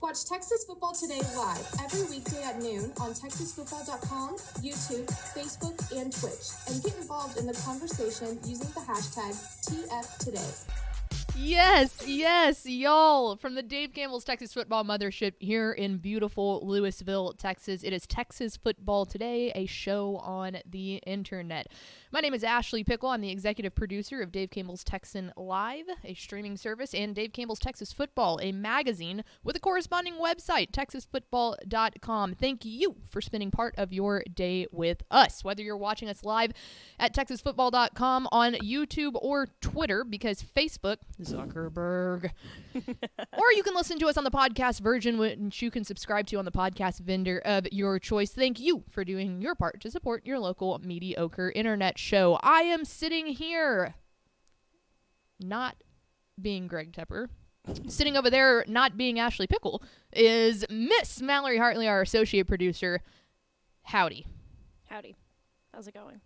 Watch Texas Football Today live every weekday at noon on TexasFootball.com, YouTube, Facebook, and Twitch, and get involved in the conversation using the hashtag TFToday. Yes, yes, y'all. From the Dave Campbell's Texas Football Mothership here in beautiful Lewisville, Texas. It is Texas Football Today, a show on the internet. My name is Ashley Pickle. I'm the executive producer of Dave Campbell's Texan Live, a streaming service, and Dave Campbell's Texas Football, a magazine with a corresponding website, texasfootball.com. Thank you for spending part of your day with us. Whether you're watching us live at texasfootball.com on YouTube or Twitter, because Facebook, Zuckerberg, or you can listen to us on the podcast version, which you can subscribe to on the podcast vendor of your choice. Thank you for doing your part to support your local mediocre internet show. I am sitting here not being Greg Tepper. Sitting over there, not being Ashley Pickle, is Miss Mallory Hartley, our associate producer. Howdy. Howdy. How's it going?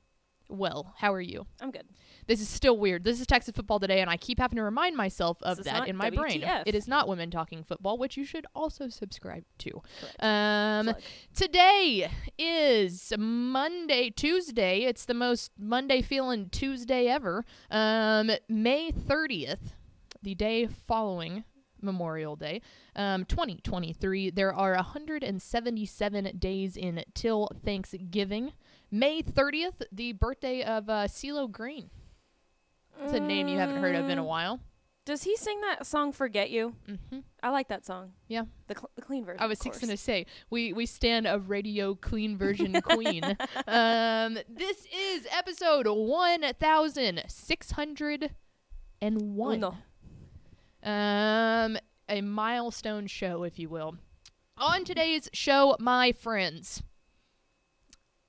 Well, how are you? I'm good. This is still weird. This is Texas football today, and I keep having to remind myself of This is that not in my brain. WTF. It is not women talking football, which you should also subscribe to. Correct. Um, Plug. today is Monday, Tuesday. It's the most Monday feeling Tuesday ever. Um, May 30th, the day following Memorial Day, um, 2023. There are 177 days in till Thanksgiving. May 30th, the birthday of uh, CeeLo Green. It's a name you haven't heard of in a Mm, while. Does he sing that song "Forget You"? hmm I like that song. Yeah. The, cl- the clean version. I was fixing to say we we stand a radio clean version queen. um, this is episode one thousand six hundred and one. Um, a milestone show, if you will. On today's show, my friends,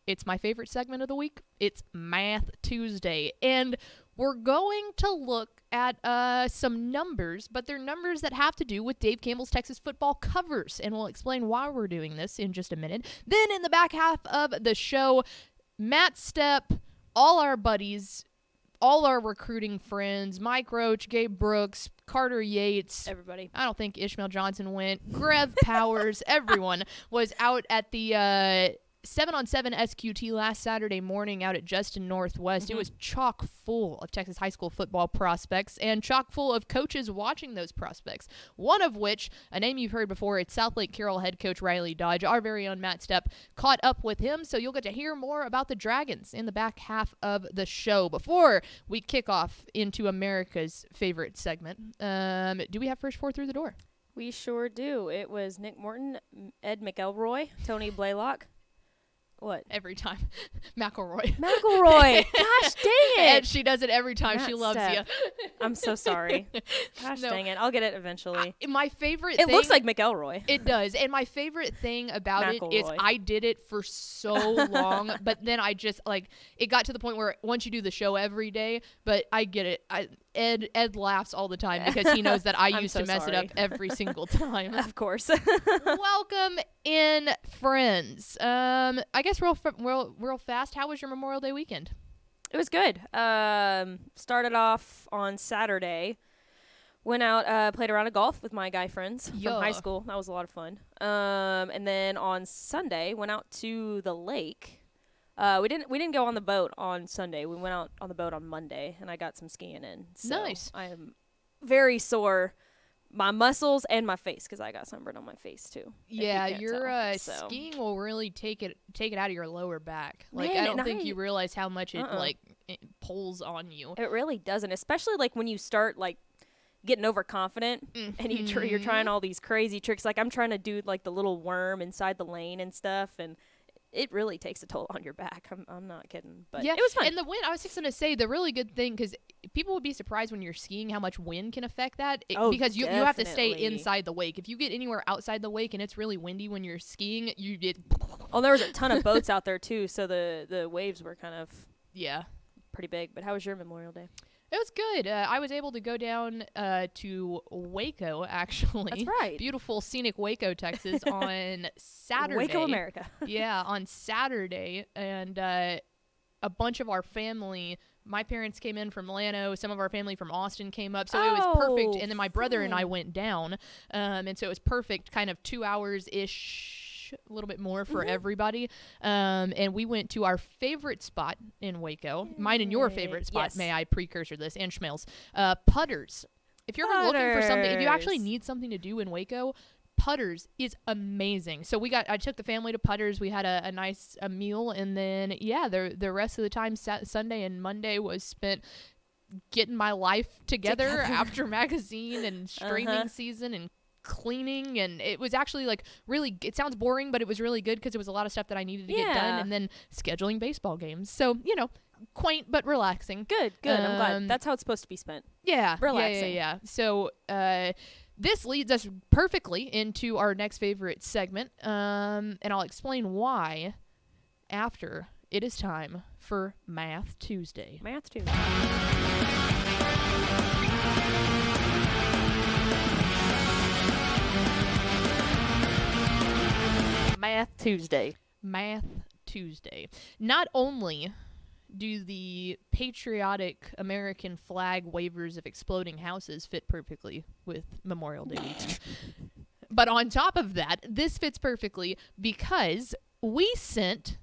it's my favorite segment of the week. It's Math Tuesday, and we're going to look at uh, some numbers, but they're numbers that have to do with Dave Campbell's Texas football covers, and we'll explain why we're doing this in just a minute. Then, in the back half of the show, Matt Stepp, all our buddies, all our recruiting friends, Mike Roach, Gabe Brooks, Carter Yates. Everybody. I don't think Ishmael Johnson went. Greg Powers, everyone was out at the uh, 7 on 7 SQT last Saturday morning out at Justin Northwest. It Mhm. was chock full of Texas high school football prospects and chock full of coaches watching those prospects. One of which, a name you've heard before, it's Southlake Carroll head coach Riley Dodge. Our very own Matt Stepp caught up with him, so you'll get to hear more about the Dragons in the back half of the show. Before we kick off into America's favorite segment, um, do we have first four through the door? We sure do. It was Nick Morton, Ed McElroy, Tony Blaylock. What? Every time, McElroy. McElroy. Gosh dang And it. she does it every time. she loves Stepp. you. I'm so sorry. Gosh No. dang it. I'll get it eventually. My favorite. it thing, looks like McElroy. It does. And my favorite thing about it is I did it for so long, but then I just like it got to the point where once you do the show every day, but I get it. I Ed Ed laughs all the time because he knows that I used so to mess it up every single time. of course. Welcome in, friends. Um, I guess real, f- real, real fast. How was your Memorial Day weekend? It was good. Um, started off on Saturday. Went out, uh, played around a round of golf with my guy friends from high school. That was a lot of fun. Um, and then on Sunday, went out to the lake. Uh, we didn't we didn't go on the boat on Sunday. We went out on the boat on Monday, and I got some skiing in. So Nice. I am very sore. my muscles and my face because I got sunburn on my face too. Yeah, you your uh, so. skiing will really take it take it out of your lower back. Like Man, I don't think I- you realize how much it Uh-uh. like it pulls on you. It really doesn't, especially like when you start like getting overconfident and you tr- you're trying all these crazy tricks. Like I'm trying to do like the little worm inside the lane and stuff, and it really takes a toll on your back. I'm I'm not kidding, but yeah, it was fun. And the wind, I was just gonna say the really good thing because people would be surprised when you're skiing how much wind can affect that it- Oh, because you, you have to stay inside the wake. If you get anywhere outside the wake and it's really windy when you're skiing, you get oh, there was a ton of boats out there too, so the the waves were kind of yeah. pretty big. But how was your Memorial Day? It was good. Uh, I was able to go down uh, to Waco, actually. That's right. Beautiful, scenic Waco, Texas, on Saturday. Waco, America. yeah, on Saturday, and uh, a bunch of our family. My parents came in from Llano. Some of our family from Austin came up, so it was perfect. Oh, And then my brother and I went down, um, and so it was perfect. Kind of two hours ish, a little bit more for Mhm. everybody. Um, and we went to our favorite spot in Waco, mine and your favorite spot. Yes. May I precursor this? And Schmelz, uh, Putters. If you're ever looking for something, if you actually need something to do in Waco, Putters is amazing. So we got I took the family to Putters. We had a, a nice a meal and then yeah, the the rest of the time Sat- Sunday and Monday was spent getting my life together, Together. after magazine and streaming Uh-huh. season and cleaning and it was actually like really it sounds boring but it was really good because it was a lot of stuff that I needed to get done and then scheduling baseball games. So, you know, quaint but relaxing. Good, good. I'm Um, glad. That's how it's supposed to be spent. Yeah. Relaxing. Yeah, yeah, yeah. So uh, this leads us perfectly into our next favorite segment, um, and I'll explain why after it is time for Math Tuesday. Math too. Math Tuesday. Math Tuesday. Not only do the patriotic American flag wavers of exploding houses fit perfectly with Memorial Day but on top of that, this fits perfectly because we sent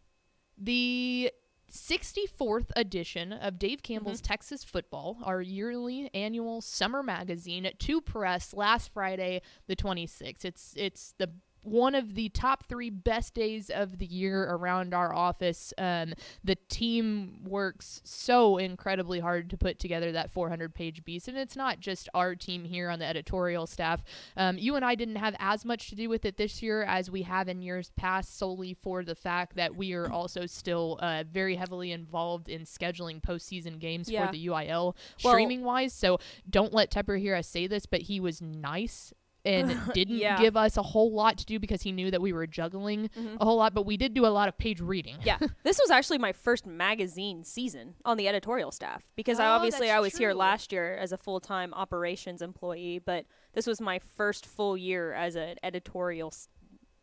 the 64th edition of Dave Campbell's mm-hmm. Texas Football, our yearly annual summer magazine, to press last Friday, the 26th. It's it's the one of the top three best days of the year around our office. Um, the team works so incredibly hard to put together that 400 page beast. And it's not just our team here on the editorial staff. Um, you and I didn't have as much to do with it this year as we have in years past, solely for the fact that we are also still uh, very heavily involved in scheduling postseason games Yeah. for the UIL Well- streaming wise. So don't let Tepper hear us say this, but he was nice. And didn't Yeah. give us a whole lot to do because he knew that we were juggling mm-hmm. a whole lot, but we did do a lot of page reading. Yeah, this was actually my first magazine season on the editorial staff because I Oh, obviously I was here last year as a full time operations employee, but this was my first full year as an editorial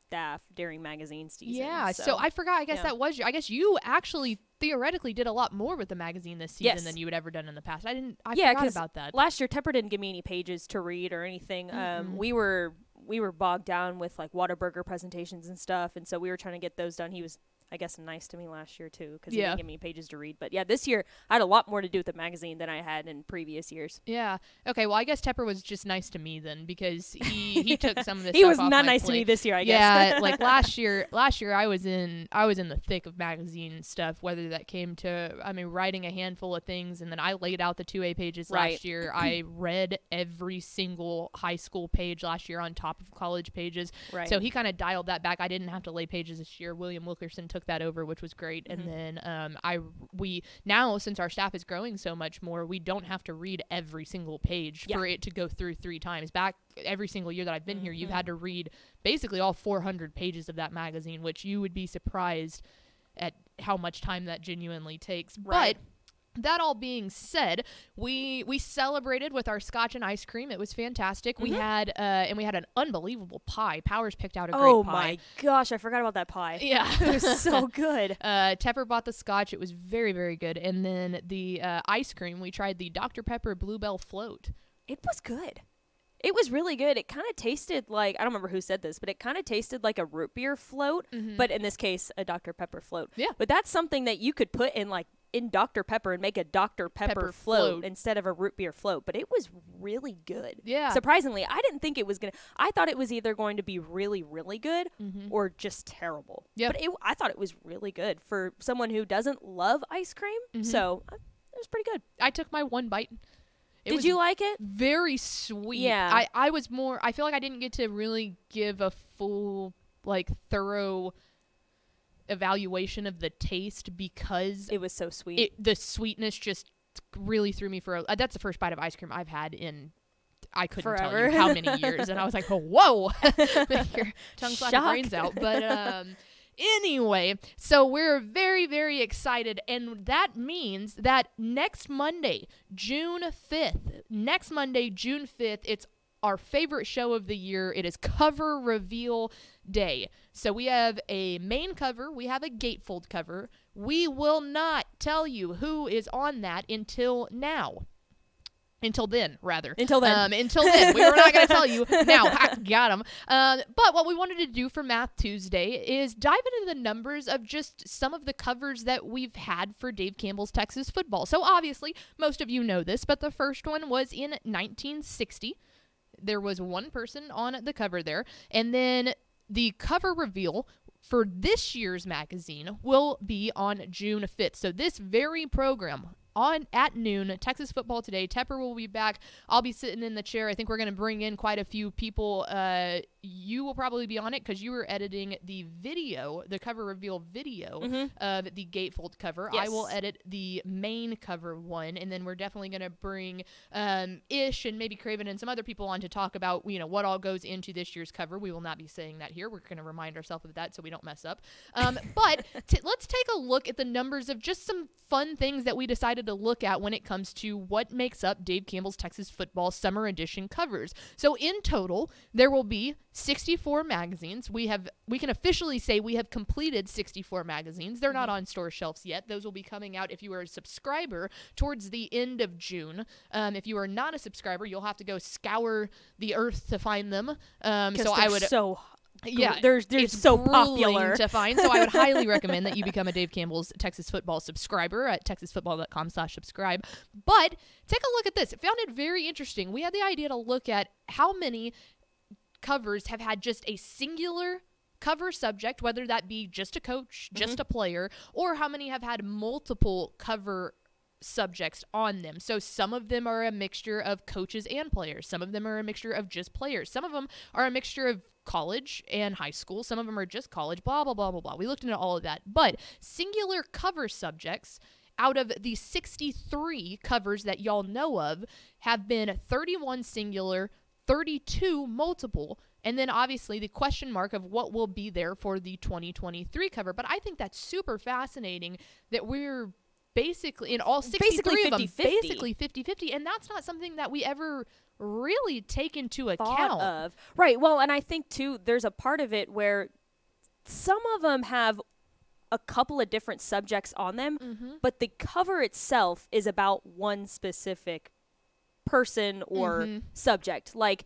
staff during magazine season. Yeah, so, I forgot. I guess yeah. that was. your- I guess you actually theoretically did a lot more with the magazine this season Yes. than you had ever done in the past. I didn't. I Yeah, forgot about that. last year Tepper didn't give me any pages to read or anything. Um, we were we were bogged down with like Whataburger presentations and stuff, and so we were trying to get those done. He was, I guess, nice to me last year too because he Yeah. didn't give me pages to read. But yeah, this year I had a lot more to do with the magazine than I had in previous years. yeah. Okay. Well, I guess Tepper was just nice to me then because he he took some of this. he was not nice to me this year. I guess. Yeah, like last year. Last year, I was in. I was in the thick of magazine stuff. Whether that came to, I mean, writing a handful of things, and then I laid out the two A pages Right. last year. I read every single high school page last year on top of college pages. Right. So he kind of dialed that back. I didn't have to lay pages this year. William Wilkerson took that over, which was great. And then um, I we now since our staff is growing so much more, we don't have to read every single page Yeah. for it to go through three times. Back every single year that I've been here, you've had to read basically all 400 pages of that magazine, which you would be surprised at how much time that genuinely takes. Right. But that all being said, we we celebrated with our scotch and ice cream. It was fantastic. We had uh, and we had an unbelievable pie. Powers picked out a great pie. oh my gosh, I forgot about that pie. Yeah. it was so good. Uh, Tepper bought the scotch. It was very, very good. And then the uh, ice cream, we tried the Dr. Pepper Bluebell Float. It was good. It was really good. It kind of tasted like I don't remember who said this, but it kind of tasted like a root beer float, but in this case, a Dr Pepper float. Yeah. But that's something that you could put in like in Dr Pepper and make a Dr Pepper, Pepper float, float. instead of a root beer float, but it was really good. Yeah. Surprisingly, I didn't think it was gonna. I thought it was either going to be really, really good Mhm. or just terrible. Yeah. But it, I thought it was really good for someone who doesn't love ice cream. Mhm. So uh, it was pretty good. I took my one bite. It Did you like it? very sweet. Yeah. I, I was more I feel like I didn't get to really give a full like thorough evaluation of the taste because It was so sweet. it the sweetness just really threw me for a that's the first bite of ice cream I've had in I couldn't tell you how many years. And I was like, oh, whoa, your tongue slap your brains out. But um, anyway, so we're very very excited, and that means that next Monday, June fifth, next Monday, June fifth, it's our favorite show of the year. It is cover reveal day. So we have a main cover, we have a gatefold cover. We will not tell you who is on that until now. Until then, rather. Until then. Um, until then. We were not going to tell you. Now, ha, got him. Um, but what we wanted to do for Math Tuesday is dive into the numbers of just some of the covers that we've had for Dave Campbell's Texas football. So obviously, most of you know this, but the first one was in 1960 there was one person on the cover there and then the cover reveal for this year's magazine will be on June 5th. So this very program on at noon, Texas Football Today. Tepper will be back. I'll be sitting in the chair. I think we're going to bring in quite a few people. Uh, you will probably be on it because you were editing the video, the cover reveal video of the gatefold cover. I will edit the main cover one, and then we're definitely going to bring um, Ish and maybe Craven and some other people on to talk about you know what all goes into this year's cover. We will not be saying that here. We're going to remind ourselves of that so we don't mess up. Um, but t- let's take a look at the numbers of just some fun things that we decided to look at when it comes to what makes up Dave Campbell's Texas Football Summer Edition covers. So in total, there will be 64 magazines. We have we can officially say we have completed 64 magazines. They're not on store shelves yet. Those will be coming out if you are a subscriber towards the end of June. Um, if you are not a subscriber, you'll have to go scour the earth to find them. Um, so I would so yeah, they're they're so popular. to find. So I would highly recommend that you become a Dave Campbell's Texas Football subscriber at texasfootball.com slash subscribe. But take a look at this. I found it very interesting. We had the idea to look at how many covers have had just a singular cover subject, whether that be just a coach, mm-hmm. just a player, or how many have had multiple cover subjects on them. So some of them are a mixture of coaches and players. Some of them are a mixture of just players. Some of them are a mixture of college and high school. Some of them are just college, blah, blah, blah, blah, blah. We looked into all of that. But singular cover subjects out of the 63 covers that y'all know of have been 31 singular, 32 multiple, and then obviously the question mark of what will be there for the 2023 cover. But I think that's super fascinating that we're basically in all 63 Basically of them 50-50. basically 50-50 and that's not something that we ever really take into account. of. Right. Well, and I think too, there's a part of it where some of them have a couple of different subjects on them, Mm-hmm. but the cover itself is about one specific person or Mhm. subject. Like,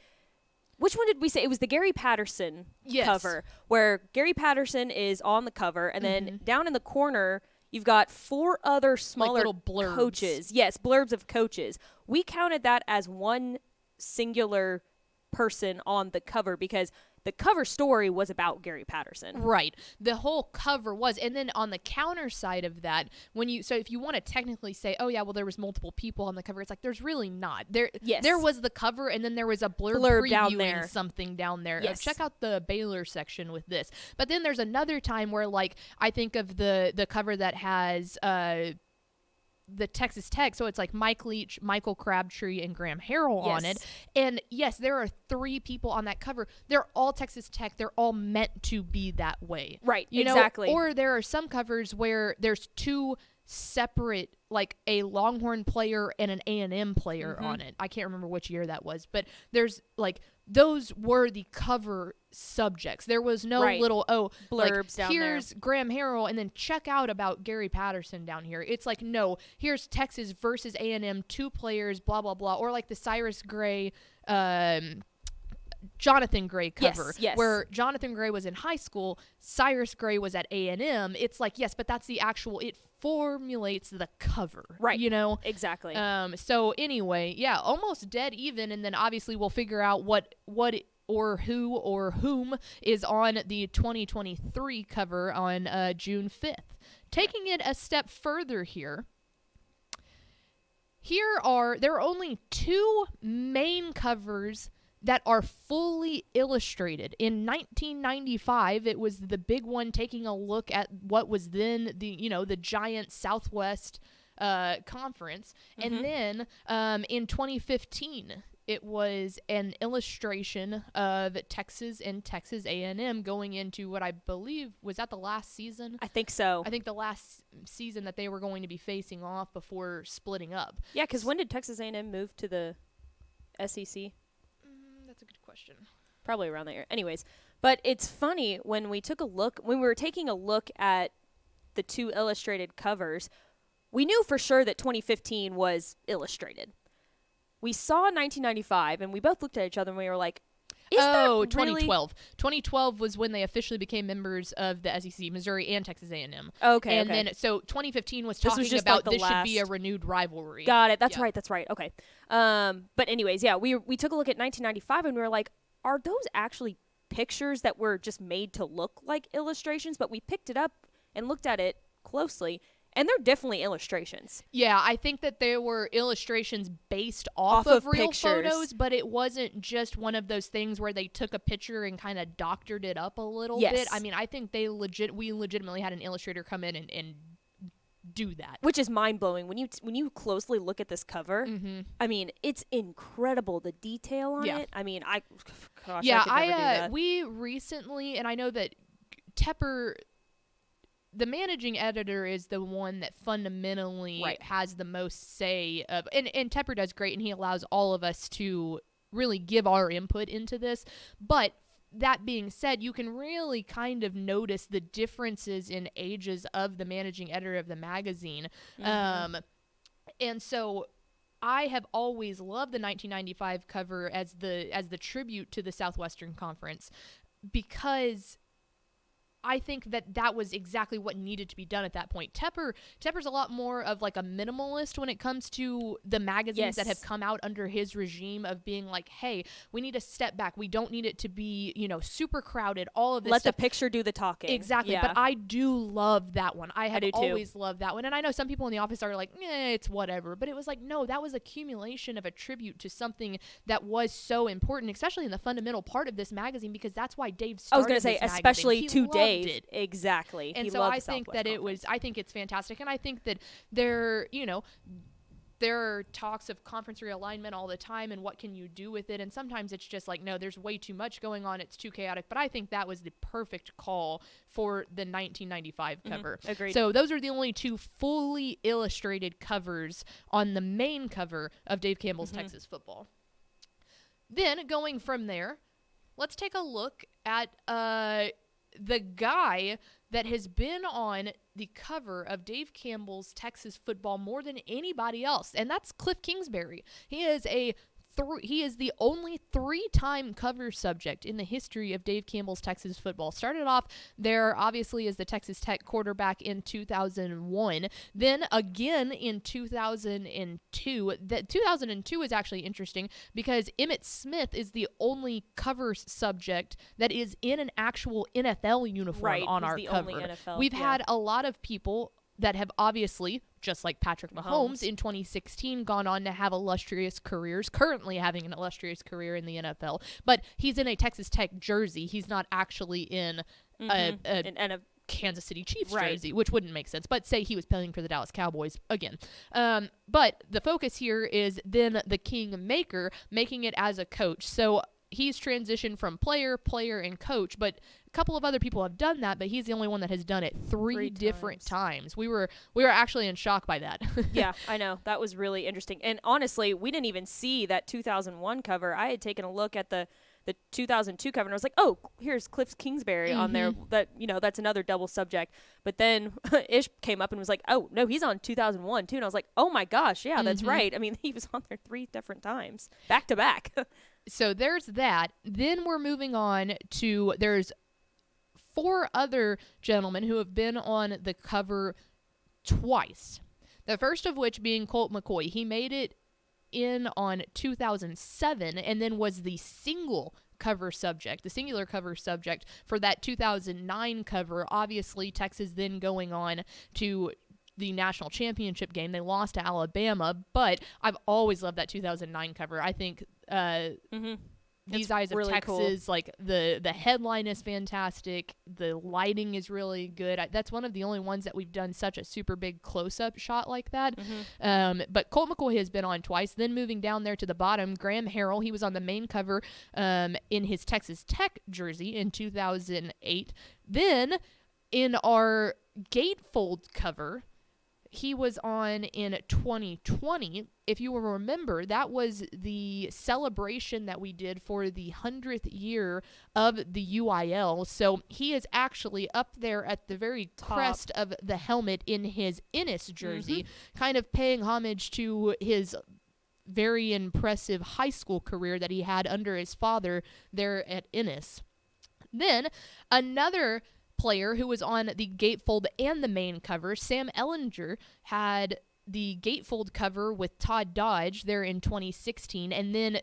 which one did we say? It was the Gary Patterson Yes. cover, where Gary Patterson is on the cover, and then Mhm. down in the corner, you've got four other smaller blurbs. coaches. Yes, blurbs of coaches. We counted that as one singular person on the cover because the cover story was about Gary Patterson. Right. The whole cover was. And then on the counter side of that, when you so if you want to technically say, oh yeah, well there was multiple people on the cover, it's like there's really not. There Yes. there was the cover and then there was a blurb, Blurb down there. something down there. Uh, Yes. check out the Baylor section with this. But then there's another time where like I think of the the cover that has uh the Texas Tech, so it's like Mike Leach, Michael Crabtree, and Graham Harrell on it. And yes, there are three people on that cover. They're all Texas Tech. They're all meant to be that way. Right, You know, exactly. or there are some covers where there's two separate like a Longhorn player and an A&M player Mm-hmm. on it. I can't remember which year that was, but there's like those were the cover subjects. There was no Right. little oh like, Blurbs down there. here's Graham Harrell and then check out about Gary Patterson down here. It's like no, here's Texas versus A&M, two players, blah blah blah, or like the Cyrus Gray um Jonathan Gray cover, Yes, yes. where Jonathan Gray was in high school, Cyrus Gray was at A&M. It's like yes, but that's the actual it formulates the cover. Right. You know? Exactly. Um, so anyway, yeah, almost dead even, and then obviously we'll figure out what what or who or whom is on the 2023 cover on uh, June 5th. Taking it a step further here. Here are there are only two main covers that are fully illustrated. In 1995, it was the big one taking a look at what was then the you know the giant Southwest uh, conference, Mm-hmm. and then um, in 2015. It was an illustration of Texas and Texas A&M going into what I believe was that the last season. I think so. I think the last season that they were going to be facing off before splitting up. yeah, because when did Texas A&M move to the SEC? Mm, that's a good question. Probably around there. Anyways, but it's funny when we took a look when we were taking a look at the two illustrated covers, we knew for sure that 2015 was illustrated. We saw 1995 and we both looked at each other and we were like, Is oh, that really- 2012. 2012 was when they officially became members of the SEC, Missouri and Texas A&M. Okay, and okay. then so 2015 was This was talking just, about like, the this should be a renewed rivalry. Got it. That's Yeah. right. That's right. Okay. Um, but anyways, yeah, we we took a look at 1995 and we were like, are those actually pictures that were just made to look like illustrations? But we picked it up and looked at it closely, and they're definitely illustrations. Yeah, I think that there were illustrations based off, Off of, of real pictures. photos, but it wasn't just one of those things where they took a picture and kind of doctored it up a little Yes. bit. I mean, I think they legit we legitimately had an illustrator come in and, and do that. Which is mind blowing when you when you closely look at this cover. Mm-hmm. I mean, it's incredible the detail on Yeah. it. I mean, I gosh, yeah, I do uh, we recently, and I know that Tepper, the managing editor, is the one that fundamentally Right. has the most say of, and and Tepper does great, and he allows all of us to really give our input into this, but. That being said, you can really kind of notice the differences in ages of the managing editor of the magazine. Um, and so I have always loved the 1995 cover as the as the tribute to the Southwestern Conference because I think that that was exactly what needed to be done at that point. Tepper Tepper's a lot more of like a minimalist when it comes to the magazines that have come out under his regime of being like, "Hey, we need to step back. We don't need it to be, you know, super crowded. All of this Let stuff. the picture do the talking. Exactly, Yeah. but I do love that one. I have too. always loved that one, and I know some people in the office are like, "Eh, it's whatever," but it was like, no, that was accumulation of a tribute to something that was so important, especially in the fundamental part of this magazine, because that's why Dave I was gonna say, this magazine. especially He to loved it. Exactly. And He so I think Southwest that it was. I think it's fantastic, and I think that there, you know. There are talks of conference realignment all the time, and what can you do with it? And sometimes it's just like, no, there's way too much going on. It's too chaotic. But I think that was the perfect call for the 1995 cover. Mm-hmm. Agreed. So those are the only two fully illustrated covers on the main cover of Dave Campbell's Mm-hmm. Texas Football. Then going from there, let's take a look at uh, the guy that has been on the cover of Dave Campbell's Texas Football more than anybody else, and that's Kliff Kingsbury. He is a thr he is the only three-time cover subject in the history of Dave Campbell's Texas football. Started off there obviously as the Texas Tech quarterback in 2001, then again in 2002. That 2002 is actually interesting because Emmitt Smith is the only cover subject that is in an actual NFL uniform Right, on our cover. We've yeah. had a lot of people that have obviously, just like Patrick Mahomes, Mahomes. in 2016, gone on to have illustrious careers, currently having an illustrious career in the NFL. But he's in a Texas Tech jersey. He's not actually in a, a a, Kansas City Chiefs Right. jersey, which wouldn't make sense. But say he was playing for the Dallas Cowboys again. Um, but the focus here is then the King Maker making it as a coach. So he's transitioned from player, player, and coach. But a couple of other people have done that, but he's the only one that has done it three, Three different times. times. We were we were actually in shock by that. yeah, I know that was really interesting. And honestly, we didn't even see that 2001 cover. I had taken a look at the the 2002 cover and I was like, "Oh, here's Kliff Kingsbury on there." Mm-hmm. That you know, that's another double subject. But then Ish came up and was like, "Oh, no, he's on 2001 too." And I was like, "Oh my gosh, yeah, Mm-hmm. that's right." I mean, he was on there three different times, back to back. So there's that. Then we're moving on to there's four other gentlemen who have been on the cover twice. The first of which being Colt McCoy. He made it in on 2007 and then was the single cover subject, the singular cover subject for that 2009 cover. Obviously, Texas then going on to the national championship game. They lost to Alabama, but I've always loved that 2009 cover. I think uh, Mm-hmm. these It's eyes of really cool. Texas, like the the headline is fantastic. The lighting is really good. I, that's one of the only ones that we've done such a super big close up shot like that. Mm-hmm. Um, but Colt McCoy has been on twice. Then moving down there to the bottom, Graham Harrell. He was on the main cover um, in his Texas Tech jersey in 2008. Then in our gatefold cover, he was on in 2020. If you will remember, that was the celebration that we did for the 100th year of the UIL. So he is actually up there at the very Top. crest of the helmet in his Ennis mm-hmm. jersey, kind of paying homage to his very impressive high school career that he had under his father there at Ennis. Then another player who was on the gatefold and the main cover, Sam Ehlinger, had the gatefold cover with Todd Dodge there in 2016, and then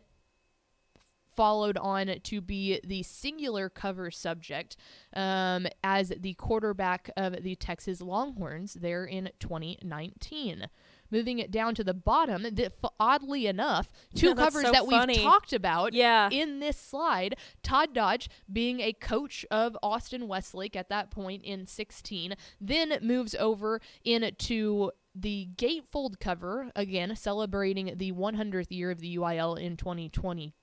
followed on to be the singular cover subject um, as the quarterback of the Texas Longhorns there in 2019. Moving it down to the bottom, the, f- oddly enough, two That's covers so that funny. we've talked about Yeah. in this slide. Todd Dodge being a coach of Austin Westlake at that point in 16, then moves over into the gatefold cover, again, celebrating the 100th year of the UIL in 2020.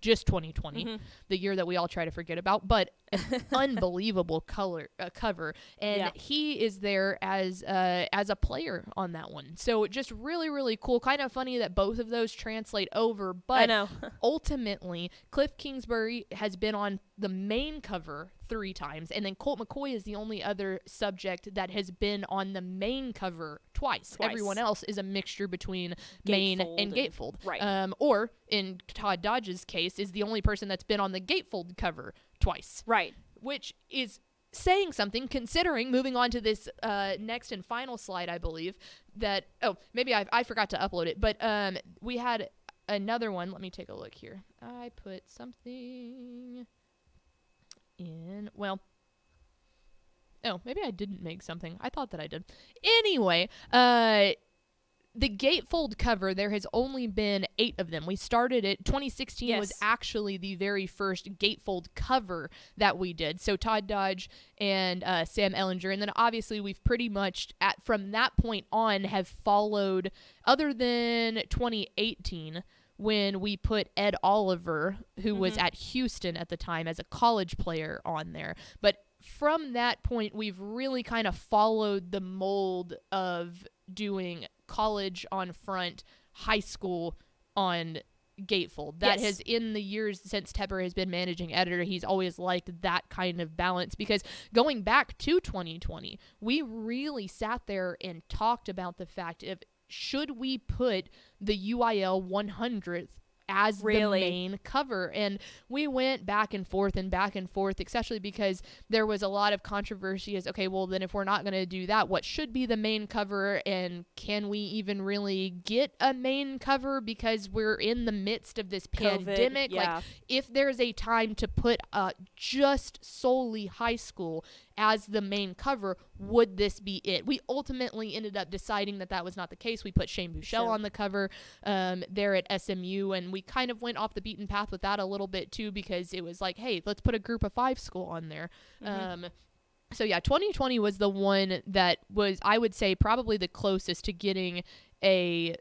Just 2020, Mm-hmm. the year that we all try to forget about, but unbelievable color uh, cover, and Yeah. he is there as uh, as a player on that one. So just really really cool. Kind of funny that both of those translate over, but ultimately, Kliff Kingsbury has been on the main cover three times, and then Colt McCoy is the only other subject that has been on the main cover twice. Twice. Everyone else is a mixture between main Gatefold and and- gatefold. right. Um, or in Todd Dodge's case, is the only person that's been on the gatefold cover twice right. which is saying something considering moving on to this uh, next and final slide i believe that oh maybe I, I forgot to upload it but um, we had another one let me take a look here i put something in well oh maybe i didn't make something i thought that i did anyway uh the gatefold cover, there has only been eight of them. We started it. 2016 was actually the very first gatefold cover that we did. So Todd Dodge and uh, Sam Ehlinger, and then obviously we've pretty much at from that point on have followed. Other than 2018, when we put Ed Oliver, who was mm-hmm. at Houston at the time as a college player, on there, but from that point, we've really kind of followed the mold of doing college on front, high school on gatefold. That Yes. has, in the years since Tepper has been managing editor, he's always liked that kind of balance because going back to 2020, we really sat there and talked about the fact of should we put the UIL 100th as Really? the main cover and we went back and forth and back and forth especially because there was a lot of controversy as okay well then if we're not going to do that what should be the main cover and can we even really get a main cover because we're in the midst of this COVID, pandemic yeah. like if there's a time to put uh, just solely high school as the main cover, would this be it? We ultimately ended up deciding that that was not the case. We put Shane Buechele Sure. on the cover um, there at SMU, and we kind of went off the beaten path with that a little bit too because it was like, hey, let's put a group of five school on there. Um, so yeah, 2020 was the one that was, I would say, probably the closest to getting a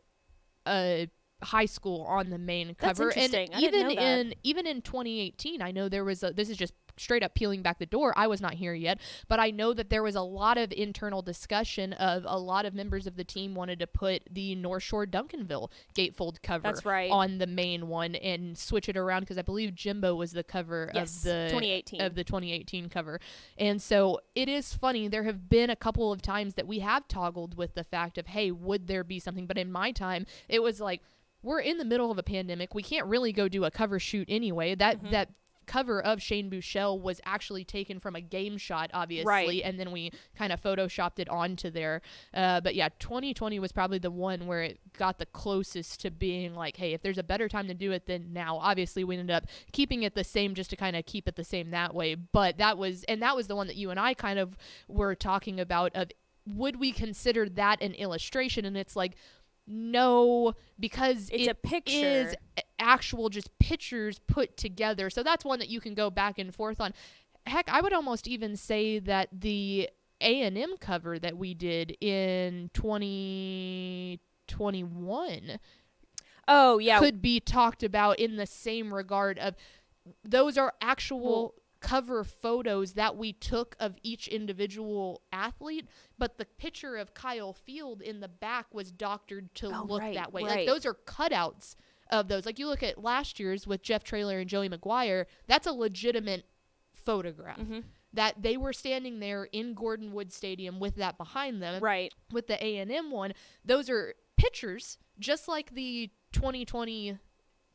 a high school on the main cover. And even didn't know that. in even in 2018, I know there was a. This is just straight up peeling back the door. I was not here yet, but I know that there was a lot of internal discussion of a lot of members of the team wanted to put the North Shore Duncanville gatefold cover That's right. on the main one and switch it around because I believe Jimbo was the cover Yes, of the 2018. of the 2018 cover. And so it is funny. There have been a couple of times that we have toggled with the fact of, hey, would there be something? But in my time, it was like, we're in the middle of a pandemic. We can't really go do a cover shoot anyway. That Mm-hmm. that cover of Shane Buechele was actually taken from a game shot, obviously, Right. and then we kind of photoshopped it onto there. Uh, but yeah, 2020 was probably the one where it got the closest to being like, hey, if there's a better time to do it than now. Obviously, we ended up keeping it the same just to kind of keep it the same that way. But that was, and that was the one that you and I kind of were talking about of would we consider that an illustration? And it's like, no, because It's a it picture. is actual just pictures put together. So that's one that you can go back and forth on. Heck, I would almost even say that the A and M cover that we did in 2021 Oh yeah, could be talked about in the same regard of those are actual Well- cover photos that we took of each individual athlete but the picture of Kyle Field in the back was doctored to Oh, look right, that way right. like those are cutouts of those like you look at last year's with Jeff Traylor and Joey McGuire that's a legitimate photograph Mhm. that they were standing there in Gordon Wood Stadium with that behind them right. with the A&M one, those are pictures just like the 2020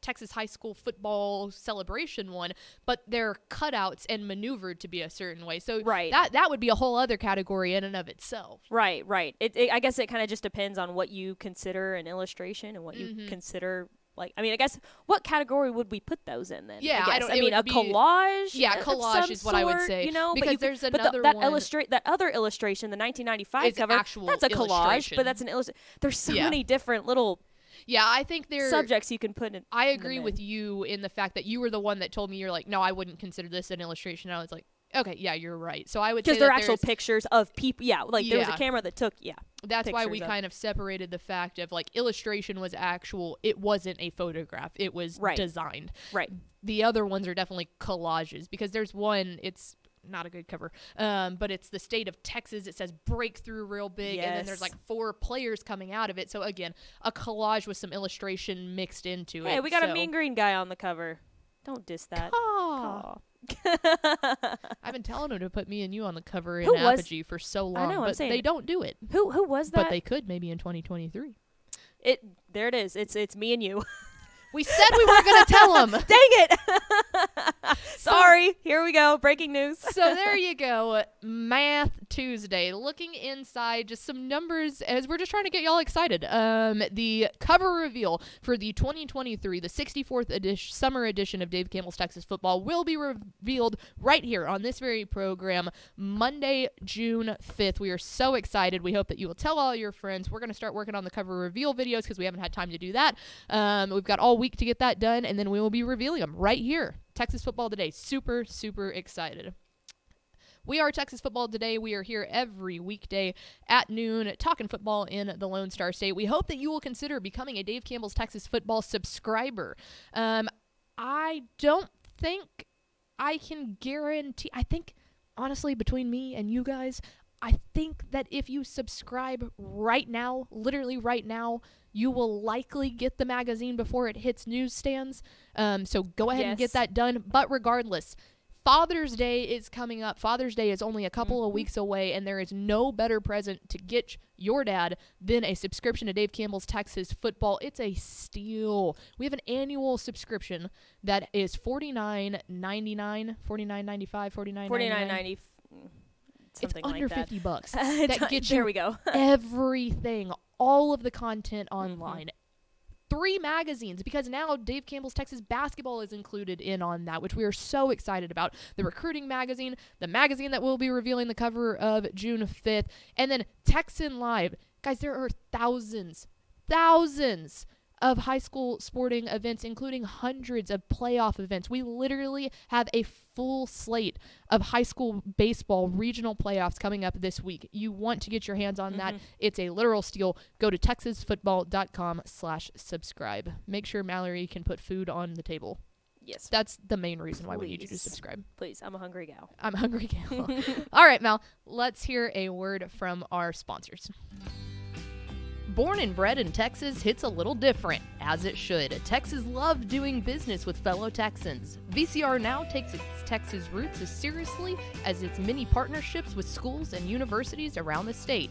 Texas high school football celebration one, but they're cutouts and maneuvered to be a certain way. So Right. that that would be a whole other category in and of itself. Right, right. It, it I guess it kind of just depends on what you consider an illustration and what you Mhm. consider like. I mean, I guess what category would we put those in then? Yeah, I, I don't- I, mean, a be- collage. Yeah, collage is what I would say, You know, because but you, there's but the- that one- illustrate that other illustration, the 1995 cover. that's a collage, but that's an illustration. There's so Yeah. many different little Yeah, I think they're subjects you can put in. I agree in. with you in the fact that you were the one that told me you're like, no, I wouldn't consider this an illustration. I was like, okay, yeah, you're right. So I would because they're actual pictures of people. Yeah, like there was a camera that took. Yeah, that's why we of- kind of separated the fact of like illustration was actual it wasn't a photograph it was Right. designed right. the other ones are definitely collages because there's one it's not a good cover um, but it's the state of texas it says breakthrough real big and then there's like four players coming out of it so again a collage with some illustration mixed into it Hey, we got so. a mean green guy on the cover. Don't diss that. Aw. Aw. i've been telling them to put me and you on the cover in Who was- apogee for so long know, but they don't do it who who was that? but they could maybe in 2023 It there it is. It's it's me and you. we said we weren't going to tell them Dang it! Sorry. Here we go. Breaking news. so there you go math tuesday looking inside just some numbers as we're just trying to get y'all excited um the cover reveal for the 2023 the 64th edition summer edition of dave campbell's texas football will be revealed right here on this very program monday june 5th we are so excited we hope that you will tell all your friends we're going to start working on the cover reveal videos because we haven't had time to do that um, we've got all week to get that done and then we will be revealing them right here texas football today super super excited we are Texas Football Today. We are here every weekday at noon talking football in the Lone Star State. We hope that you will consider becoming a Dave Campbell's Texas Football subscriber. Um, I don't think I can guarantee, I think, honestly, between me and you guys, I think that if you subscribe right now, literally right now, you will likely get the magazine before it hits newsstands. Um, so go ahead yes. and get that done. But regardless, Father's Day is coming up. Father's Day is only a couple mm-hmm. of weeks away, and there is no better present to get your dad than a subscription to Dave Campbell's Texas football. It's a steal. We have an annual subscription that is $49.99, $49.95, $49.95 ninety. It's under like that. fifty bucks. That gets there you we go. everything, all of the content mm-hmm. online. Three magazines because now Dave Campbell's Texas Basketball is included in on that, which we are so excited about. The recruiting magazine, the magazine that will be revealing the cover of June 5th, and then Texan Live. Guys, there are thousands, thousands of high school sporting events, including hundreds of playoff events. We literally have a full slate of high school baseball regional playoffs coming up this week. You want to get your hands on that. Mm-hmm. It's a literal steal. Go to texasfootball.com slash subscribe. Make sure Mallory can put food on the table. yes, That's the main reason why we need you to subscribe. please. I'm a hungry gal. I'm a hungry, Gal. All right, Mal, let's hear a word from our sponsors. Born and bred in Texas hits a little different, as it should. Texas loves doing business with fellow Texans. VCR now takes its Texas roots as seriously as its many partnerships with schools and universities around the state.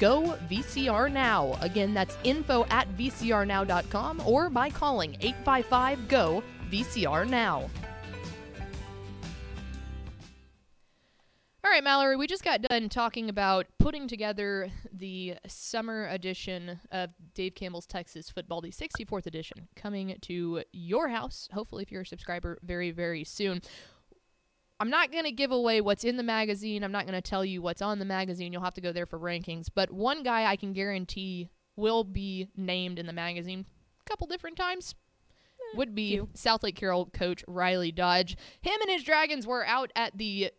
GO VCR Now. Again, that's info at vcrnow.com or by calling 855 GO VCR Now. All right, Mallory, we just got done talking about putting together the summer edition of Dave Campbell's Texas Football, the 64th edition, coming to your house, hopefully, if you're a subscriber, very, very soon. I'm not going to give away what's in the magazine. I'm not going to tell you what's on the magazine. You'll have to go there for rankings. But one guy I can guarantee will be named in the magazine a couple different times eh, would be. Southlake Carroll coach Riley Dodge. Him and his Dragons were out at the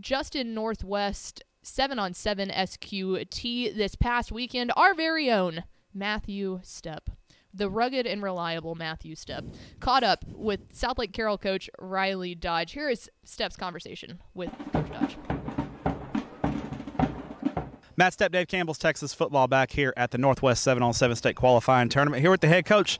Justin Northwest 7 on 7 SQT this past weekend. Our very own Matthew Stepp, the rugged and reliable Matthew Stepp, caught up with Southlake Carroll coach Riley Dodge. Here is Stepp's conversation with Coach Dodge. Matt Stepp, Dave Campbell's Texas football back here at the Northwest 7 on 7 state qualifying tournament. Here with the head coach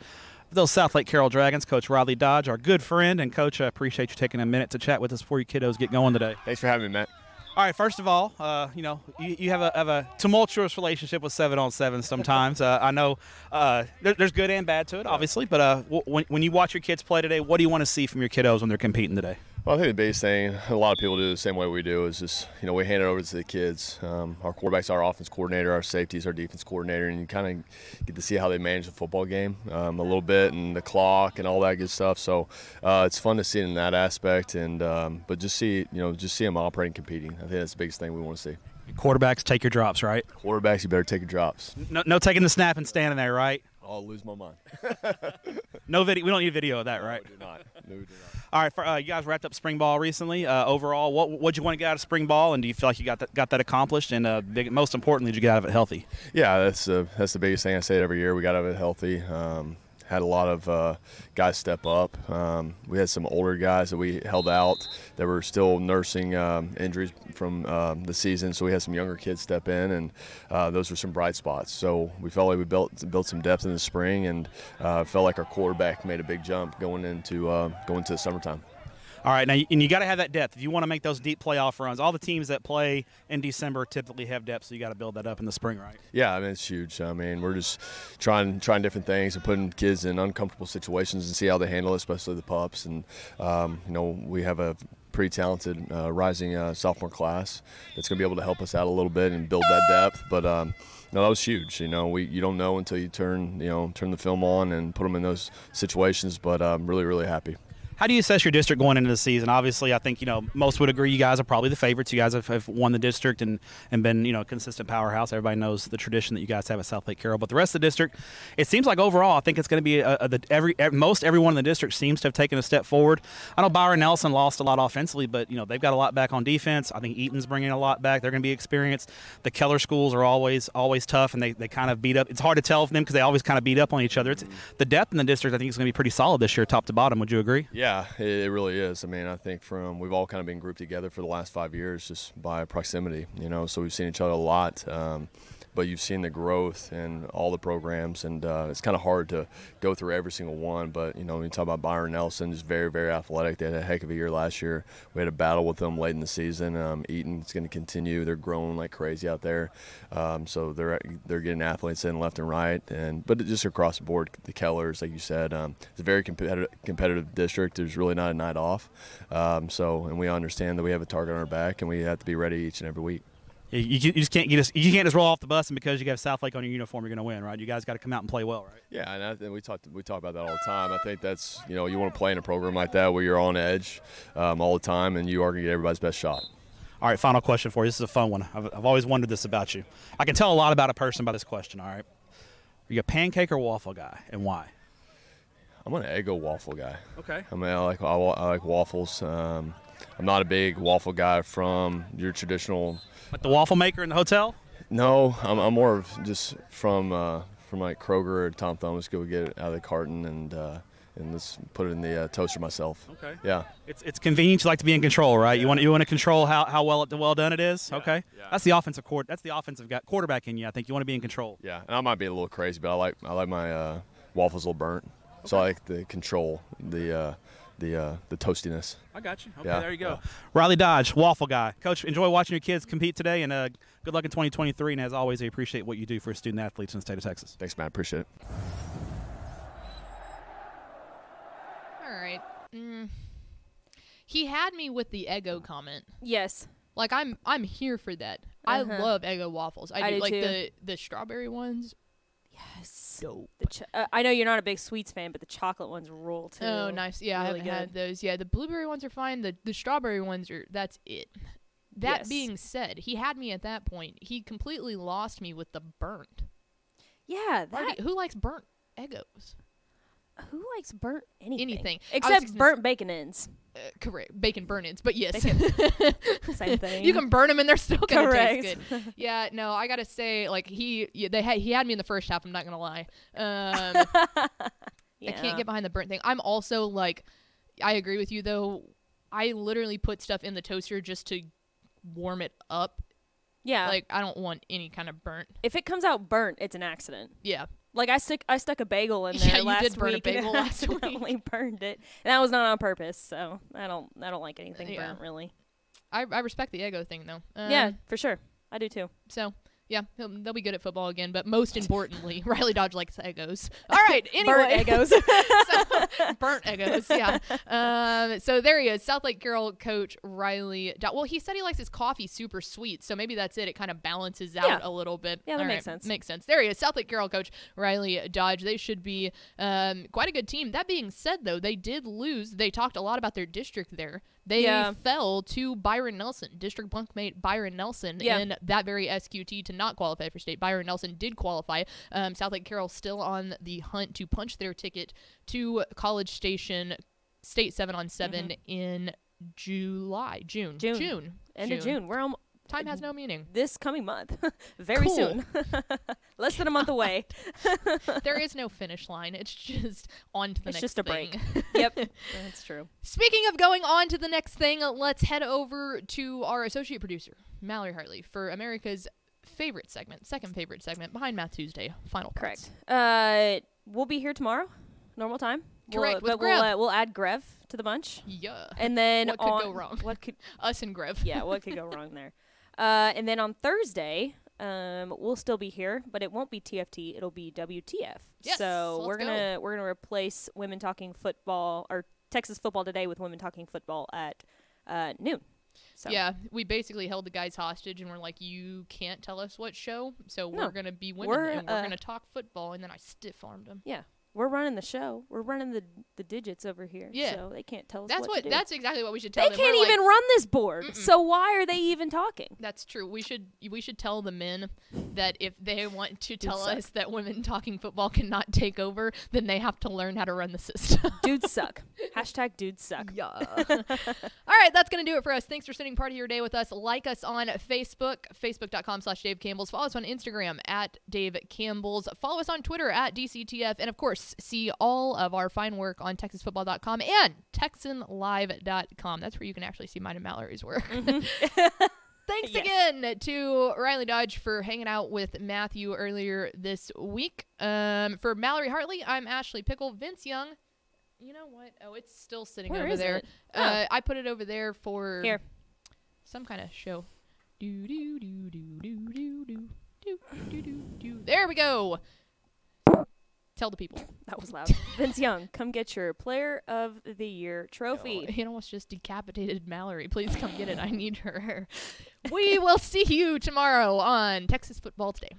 of those Southlake Carroll Dragons, Coach Riley Dodge, our good friend. And, Coach, I appreciate you taking a minute to chat with us before you kiddos get going today. Thanks for having me, Matt. All right, first of all, uh, you know, you, you have, a, have a tumultuous relationship with 7 on 7 sometimes. uh, I know uh, there, there's good and bad to it, obviously, but uh, when, when you watch your kids play today, what do you want to see from your kiddos when they're competing today? Well, I think the biggest thing a lot of people do the same way we do is just you know we hand it over to the kids. Um, our quarterbacks, our offense coordinator, our safeties, our defense coordinator, and you kind of get to see how they manage the football game um, a little bit and the clock and all that good stuff. So uh, it's fun to see it in that aspect, and um, but just see you know just see them operating, competing. I think that's the biggest thing we want to see. Quarterbacks take your drops, right? Quarterbacks, you better take your drops. No, no taking the snap and standing there, right? I'll lose my mind. No video. We don't need video of that, right? No, we do not. No, we do not. All right, for, uh, you guys wrapped up spring ball recently. Uh, overall, what what'd you want to get out of spring ball, and do you feel like you got that got that accomplished? And uh, big, most importantly, did you get out of it healthy? Yeah, that's uh, that's the biggest thing I say it every year. We got out of it healthy. Um, had a lot of uh, guys step up. Um, we had some older guys that we held out that were still nursing um, injuries from um, the season. So we had some younger kids step in, and uh, those were some bright spots. So we felt like we built built some depth in the spring, and uh, felt like our quarterback made a big jump going into uh, going to the summertime. All right, now and you got to have that depth if you want to make those deep playoff runs. All the teams that play in December typically have depth, so you got to build that up in the spring, right? Yeah, I mean it's huge. I mean we're just trying trying different things and putting kids in uncomfortable situations and see how they handle it, especially the pups. And um, you know we have a pretty talented uh, rising uh, sophomore class that's going to be able to help us out a little bit and build that depth. But um, no, that was huge. You know, we you don't know until you turn you know turn the film on and put them in those situations. But I'm really really happy. How do you assess your district going into the season? Obviously, I think you know most would agree you guys are probably the favorites. You guys have, have won the district and, and been you know a consistent powerhouse. Everybody knows the tradition that you guys have at Southlake Carroll. But the rest of the district, it seems like overall, I think it's going to be a, a, the, every, most everyone in the district seems to have taken a step forward. I know Byron Nelson lost a lot offensively, but you know they've got a lot back on defense. I think Eaton's bringing a lot back. They're going to be experienced. The Keller schools are always always tough, and they, they kind of beat up. It's hard to tell from them because they always kind of beat up on each other. It's, mm-hmm. the depth in the district, I think, is going to be pretty solid this year, top to bottom. Would you agree? Yeah, it, it really is. I mean, I think from we've all kind of been grouped together for the last five years just by proximity, you know. So we've seen each other a lot, um, but you've seen the growth in all the programs, and uh, it's kind of hard to go through every single one. But you know, when you talk about Byron Nelson, just very, very athletic. They had a heck of a year last year. We had a battle with them late in the season. Um, Eaton's going to continue. They're growing like crazy out there, um, so they're they're getting athletes in left and right, and but just across the board, the Kellers, like you said, um, it's a very competitive competitive district. There's really not a night off. Um, so, and we understand that we have a target on our back, and we have to be ready each and every week. You, you you just can't get us, you can't just roll off the bus and because you have Southlake on your uniform, you're going to win, right? You guys got to come out and play well, right? Yeah, and, I, and we talk we talk about that all the time. I think that's you know you want to play in a program like that where you're on edge um, all the time, and you are going to get everybody's best shot. All right, final question for you. This is a fun one. I've, I've always wondered this about you. I can tell a lot about a person by this question. All right, are you a pancake or waffle guy, and why? I'm an Eggo waffle guy. Okay. I mean, I like I, I like waffles. Um, I'm not a big waffle guy from your traditional. Like the waffle maker in the hotel? No, I'm, I'm more of just from uh, from like Kroger or Tom Thumb. Just go get it out of the carton and uh, and just put it in the uh, toaster myself. Okay. Yeah. It's it's convenient. You like to be in control, right? You want you want to control how, how well well done it is. okay. yeah. That's the offensive court. That's the offensive guy, quarterback in you. I think you want to be in control. Yeah, and I might be a little crazy, but I like I like my uh, waffles a little burnt. So I like the control, the uh, the uh, the toastiness. I got you. Okay, Yeah, there you go. yeah. Riley Dodge, waffle guy. Coach, enjoy watching your kids compete today, and uh, good luck in 2023. And as always, I appreciate what you do for student athletes in the state of Texas. Thanks, man. Appreciate it. All right. Mm. He had me with the ego comment. Yes. Like I'm I'm here for that. I Uh-huh. love Eggo waffles. I, I do do like too. the the strawberry ones. Yes. Dope. The ch- uh, I know you're not a big sweets fan, but the chocolate ones rule too. Oh, nice. Yeah, I Really haven't had those. Yeah, the blueberry ones are fine. The the strawberry ones are that's it. That Yes. being said, he had me at that point. He completely lost me with the burnt. Yeah, that. who likes burnt egos? Who likes burnt anything? Anything. Except burnt bacon ends. Uh, correct. Bacon burn-ins, but yes. Same thing. you can burn them and they're still gonna Correct. taste good. Yeah, no, I gotta say, like he, yeah, they had he had me in the first half. I'm not gonna lie. Um, I can't get behind the burnt thing. I'm also like, I agree with you though. I literally put stuff in the toaster just to warm it up. Yeah. Like I don't want any kind of burnt. if it comes out burnt, it's an accident. Yeah. Like I stuck I stuck a bagel in Yeah, there you last did burn a week and bagel it last week. accidentally burned it. And that was not on purpose, so I don't I don't like anything Yeah. burnt really. I I respect the ego thing though. Um, yeah, for sure. I do too. So yeah, he'll, they'll be good at football again. But most importantly, Riley Dodge likes egos. All right. Anyway, Burnt Eggos. so, burnt Eggos. Yeah. Um, so there he is, Southlake Carroll coach Riley. Dodge. Well, he said he likes his coffee super sweet, so maybe that's it. It kind of balances out Yeah. a little bit. Yeah, that All makes sense. Makes sense. There he is, Southlake Carroll coach Riley Dodge. They should be um, quite a good team. That being said, though, they did lose. They talked a lot about their district there. They Yeah. fell to Byron Nelson, district bunkmate Byron Nelson, Yeah. in that very SQT to not qualify for state. Byron Nelson did qualify. Um, Southlake Carroll still on the hunt to punch their ticket to College Station State 7 on 7 in July, June. June. June. End of June. We're almost Time has no meaning. this coming month. Very Cool. soon. Less than a month away. there is no finish line. It's just on to the It's next It's just a thing. break. yep. That's true. Speaking of going on to the next thing, let's head over to our associate producer, Mallory Hartley, for America's favorite segment, second favorite segment behind Math Tuesday. Final. Correct. Uh we'll be here tomorrow. Normal time. Correct, We'll, with but we'll, Grev. uh, we'll add Grev to the bunch. Yeah. And then What could go wrong? What could Us and Grev. yeah, what could go wrong there? Uh, and then on Thursday, um, we'll still be here, but it won't be TFT. It'll be WTF. Yes, so we're gonna we're gonna replace Women Talking Football or Texas Football Today with Women Talking Football at uh, noon. So Yeah, we basically held the guys hostage and we're like, you can't tell us what show, so No. we're gonna be women We're, and we're uh, gonna talk football. And then I stiff armed them. yeah, we're running the show. We're running the the digits over here. Yeah. so they can't tell us That's what, what. to do. That's exactly what we should they tell them. They can't We're like, even run this board. So why are they even talking? That's true. We should we should tell the men that if they want to tell us that women talking football cannot take over, then they have to learn how to run the system. Dudes suck. Hashtag dudes suck. Yeah. All right, that's going to do it for us. Thanks for spending part of your day with us. Like us on Facebook, facebook.com slash Dave Campbell's. Follow us on Instagram at Dave Campbell's. Follow us on Twitter at DCTF. And of course, see all of our fine work on TexasFootball.com and TexanLive.com. That's where you can actually see mine and Mallory's work. Thanks Yes. again to Riley Dodge for hanging out with Matthew earlier this week. Um, for Mallory Hartley, I'm Ashley Pickle. Vince Young, you know what? Oh, it's still sitting Where over there. it? Uh, I put it over there for Here. some kind of show. Do do do do do do do do do do do. There we go. Tell the people. That was loud. Vince Young, come get your Player of the Year trophy. It almost just decapitated Mallory. Please come get it. I need her. we will see you tomorrow on Texas Football Today.